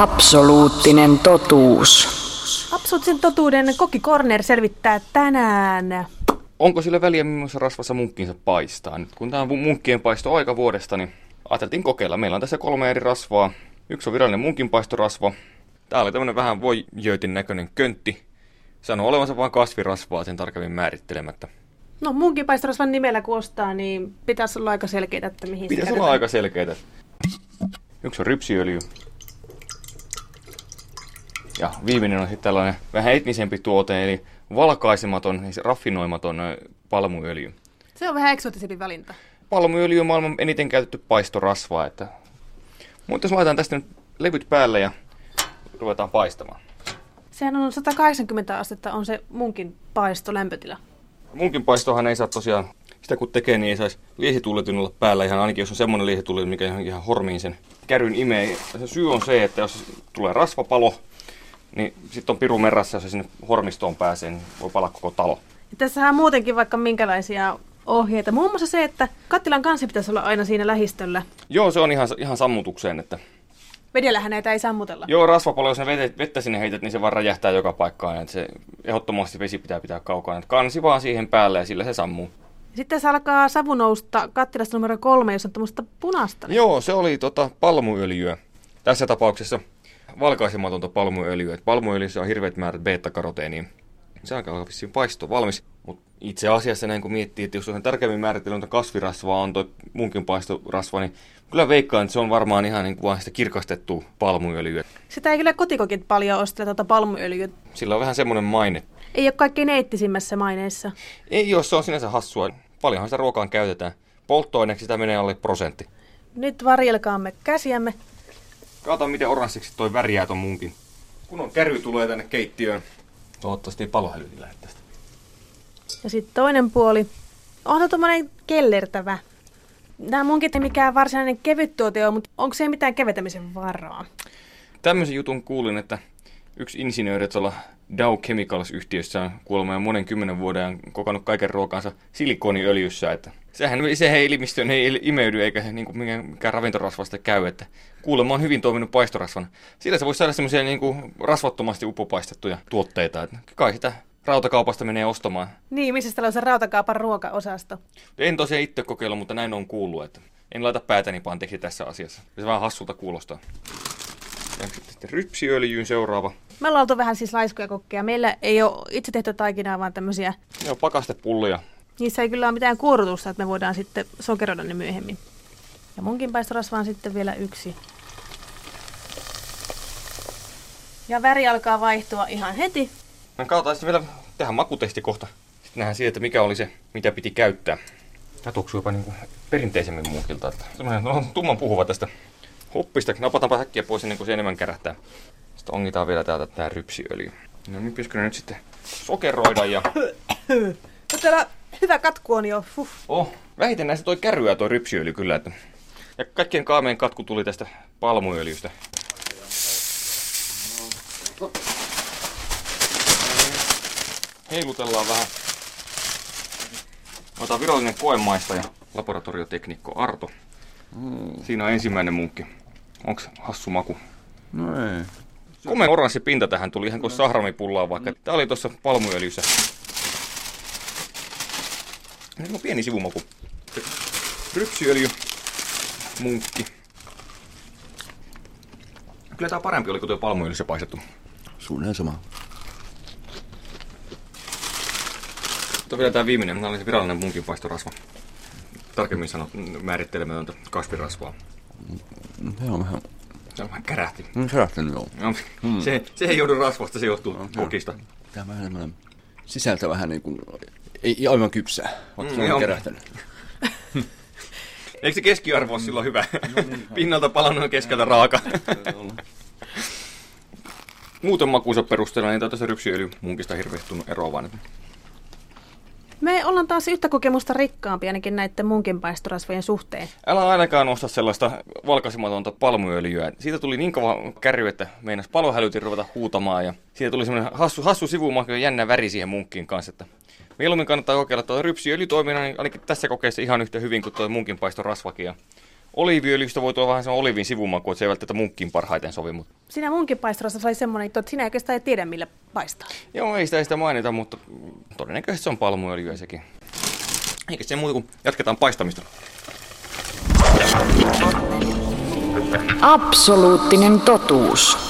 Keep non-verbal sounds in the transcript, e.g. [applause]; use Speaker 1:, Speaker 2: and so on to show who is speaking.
Speaker 1: Absoluuttinen totuus.
Speaker 2: Absoluuttisen totuuden Kokki Corner selvittää tänään.
Speaker 3: Onko sillä väliä, millaisessa rasvassa munkkinsa paistaa? Nyt kun tämä on munkkien paisto aika vuodesta, niin ajateltiin kokeilla. Meillä on tässä kolme eri rasvaa. Yksi on virallinen munkinpaistorasva. Tää oli tämmönen vähän voijöitin näköinen köntti. Sanoo olevansa vain kasvirasvaa sen tarkemmin määrittelemättä.
Speaker 2: No munkinpaistorasvan nimellä kun ostaa, niin pitäisi olla aika selkeää, että mihin
Speaker 3: Pitäisi
Speaker 2: se
Speaker 3: olla aika selkeitä. Yksi on rypsiöljy. Ja viimeinen on sitten tällainen vähän etnisempi tuote, eli valkaisematon, siis raffinoimaton palmuöljy.
Speaker 2: Se on vähän eksoottisempi valinta.
Speaker 3: Palmuöljy on maailman eniten käytetty paistorasva, että... Mutta jos laitetaan tästä nyt levyt päälle ja ruvetaan paistamaan.
Speaker 2: Sehän on 180 astetta on se munkin paisto lämpötila.
Speaker 3: Munkin paistohan ei saa tosiaan, sitä kun tekee, niin ei saisi liesituuletin olla päällä ihan ainakin, jos on semmoinen liesituuletin, mikä ihan, ihan hormiin sen käryn imee. Se syy on se, että jos tulee rasvapalo, niin sitten on piru merrassa, jos se sinne hormistoon pääsee, niin voi palaa koko talo.
Speaker 2: Ja tässähän on muutenkin vaikka minkälaisia ohjeita. Muun muassa se, että kattilan kanssa pitäisi olla aina siinä lähistöllä.
Speaker 3: Joo, se on ihan, ihan sammutukseen, että
Speaker 2: Vedellähän näitä ei sammutella.
Speaker 3: joo, rasvapalo, jos ne vettä, vettä sinne heität, niin se vaan räjähtää joka paikkaan, että se ehdottomasti vesi pitää pitää kaukana. Että kansi vaan siihen päälle ja sillä se sammuu.
Speaker 2: Sitten se alkaa savu nousta kattilasta numero kolme, jos on tämmöistä punaista.
Speaker 3: Joo, se oli tota palmuöljyä. Tässä tapauksessa valkaisematonta palmuöljyä. Et palmuöljyssä on hirveät määrät beta-karoteenia. Se alkaa vissiin paisto valmis. Mutta itse asiassa näin kun miettii, että jos on tarkemmin määritellyt kasvirasvaa on toi munkin paistorasva, niin kyllä veikkaan, että se on varmaan ihan niin kuin vaan sitä kirkastettua palmuöljyä.
Speaker 2: Sitä ei kyllä kotikokit paljon ostele tuota palmuöljyä.
Speaker 3: Sillä on vähän semmoinen maine.
Speaker 2: Ei ole kaikkein eettisimmässä maineessa.
Speaker 3: Ei jos se on sinänsä hassua. Paljonhan sitä ruokaan käytetään. Polttoaineeksi sitä menee alle prosentti.
Speaker 2: Nyt varjelkaamme käsiämme.
Speaker 3: Katsotaan miten oranssiksi toi värjää ton munkin. Kun on käry tulee tänne keittiöön. Toivottavasti ei palohälytin lähde tästä.
Speaker 2: Ja sitten toinen puoli. On tuommoinen kellertävä. Nämä munkit ei mikään varsinainen kevyt tuote ole, mutta onko se mitään kevetämisen varaa?
Speaker 3: Tämmöisen jutun kuulin, että yksi insinööri tuolla Dow Chemicals-yhtiössä on kuulemma jo monen kymmenen vuoden ajan kokannut kaiken ruokansa silikoniöljyssä, että sehän se ei elimistöön ei imeydy eikä niin kuin mikään, ravintorasvasta käy, että kuulemma on hyvin toiminut paistorasvana. Sillä se voisi saada semmoisia niin kuin rasvattomasti upopaistettuja tuotteita, että kai sitä rautakaupasta menee ostamaan.
Speaker 2: Niin, missä täällä on se rautakaupan ruokaosasto?
Speaker 3: En tosiaan itse kokeilla, mutta näin on kuullut, että en laita päätäni panteeksi tässä asiassa. Se vähän hassulta kuulostaa. Ja sitten rypsiöljyyn seuraava.
Speaker 2: Me ollaan oltu vähän siis laiskoja kokkeja. Meillä ei ole itse tehty taikinaa, vaan tämmöisiä.
Speaker 3: Joo, pakastepullia.
Speaker 2: Niissä ei kyllä ole mitään kuorutusta, että me voidaan sitten sokeroida ne myöhemmin. Ja munkin paistorasva on sitten vielä yksi. Ja väri alkaa vaihtua ihan heti.
Speaker 3: No katsotaan sitten vielä tehdä makutesti kohta. Sitten nähdään siitä, että mikä oli se, mitä piti käyttää. Tämä tuoksuu jopa niin perinteisemmin muukilta. Että semmoinen no, tumman puhuva tästä hoppista. Napataanpa häkkiä pois ennen kuin se enemmän kärähtää. Sitten ongitaan vielä täältä tää rypsiöljy. No niin, pitäisikö nyt sitten sokeroida ja... [coughs]
Speaker 2: No täällä hyvä katku on jo. Huh.
Speaker 3: Oh, vähiten näistä toi käryä toi rypsiöljy kyllä. Että... Ja kaikkien kaameen katku tuli tästä palmuöljystä. Heilutellaan vähän. Otetaan virallinen koemaistaja, laboratorioteknikko Arto. Siinä on ensimmäinen munkki. Onks hassu maku?
Speaker 4: No ei.
Speaker 3: Komea oranssi pinta tähän tuli ihan kuin sahramipullaa vaikka. Tää oli tuossa palmuöljyssä. Nyt on pieni sivumaku. Rypsiöljy, munkki. Kyllä tää parempi oli kuin tuo palmuöljyssä paistettu.
Speaker 4: Suunnilleen sama.
Speaker 3: Tuo vielä tää viimeinen, tää oli se virallinen munkinpaistorasva. Tarkemmin sanot määrittelemätöntä kasvirasvaa.
Speaker 4: Se on vähän...
Speaker 3: Se on vähän kärähti.
Speaker 4: No lähtenyt joo.
Speaker 3: No, se, se ei joudu rasvasta, se johtuu kokista.
Speaker 4: Tää on vähän sisältä vähän niin kuin... Ei aivan kypsää, vaikka se
Speaker 3: Mm,
Speaker 4: on kerähtänyt. [laughs]
Speaker 3: Eikö se keskiarvo ole silloin hyvä? [laughs] Pinnalta palannut keskeltä raaka. [laughs] Muuten makuunsa perusteella niin tässä rypsiöljy munkista hirveästi tunnu eroavan.
Speaker 2: Me ollaan taas yhtä kokemusta rikkaampia ainakin näiden munkinpaistorasvojen suhteen.
Speaker 3: Älä ainakaan osta sellaista valkaisematonta palmuöljyä. Siitä tuli niin kova kärry, että meinas palohälytin ruveta huutamaan. Ja siitä tuli semmoinen hassu, hassu sivumaku ja jännä väri siihen munkkiin kanssa. Että mieluummin kannattaa kokeilla tuo rypsiöljy toimii niin ainakin tässä kokeessa ihan yhtä hyvin kuin tuo munkinpaistorasvakin. Ja oliiviöljystä voi tulla vähän se olivin sivumaku, että se ei välttämättä munkkiin parhaiten sovi, mutta
Speaker 2: Siinä munkin paistorassa oli semmoinen, että sinä oikeastaan ei tiedä, millä paistaa.
Speaker 3: joo, ei sitä, ei sitä mainita, mutta todennäköisesti se on palmuöljyä sekin. Eikä se muuta kuin jatketaan paistamista.
Speaker 1: Absoluuttinen totuus.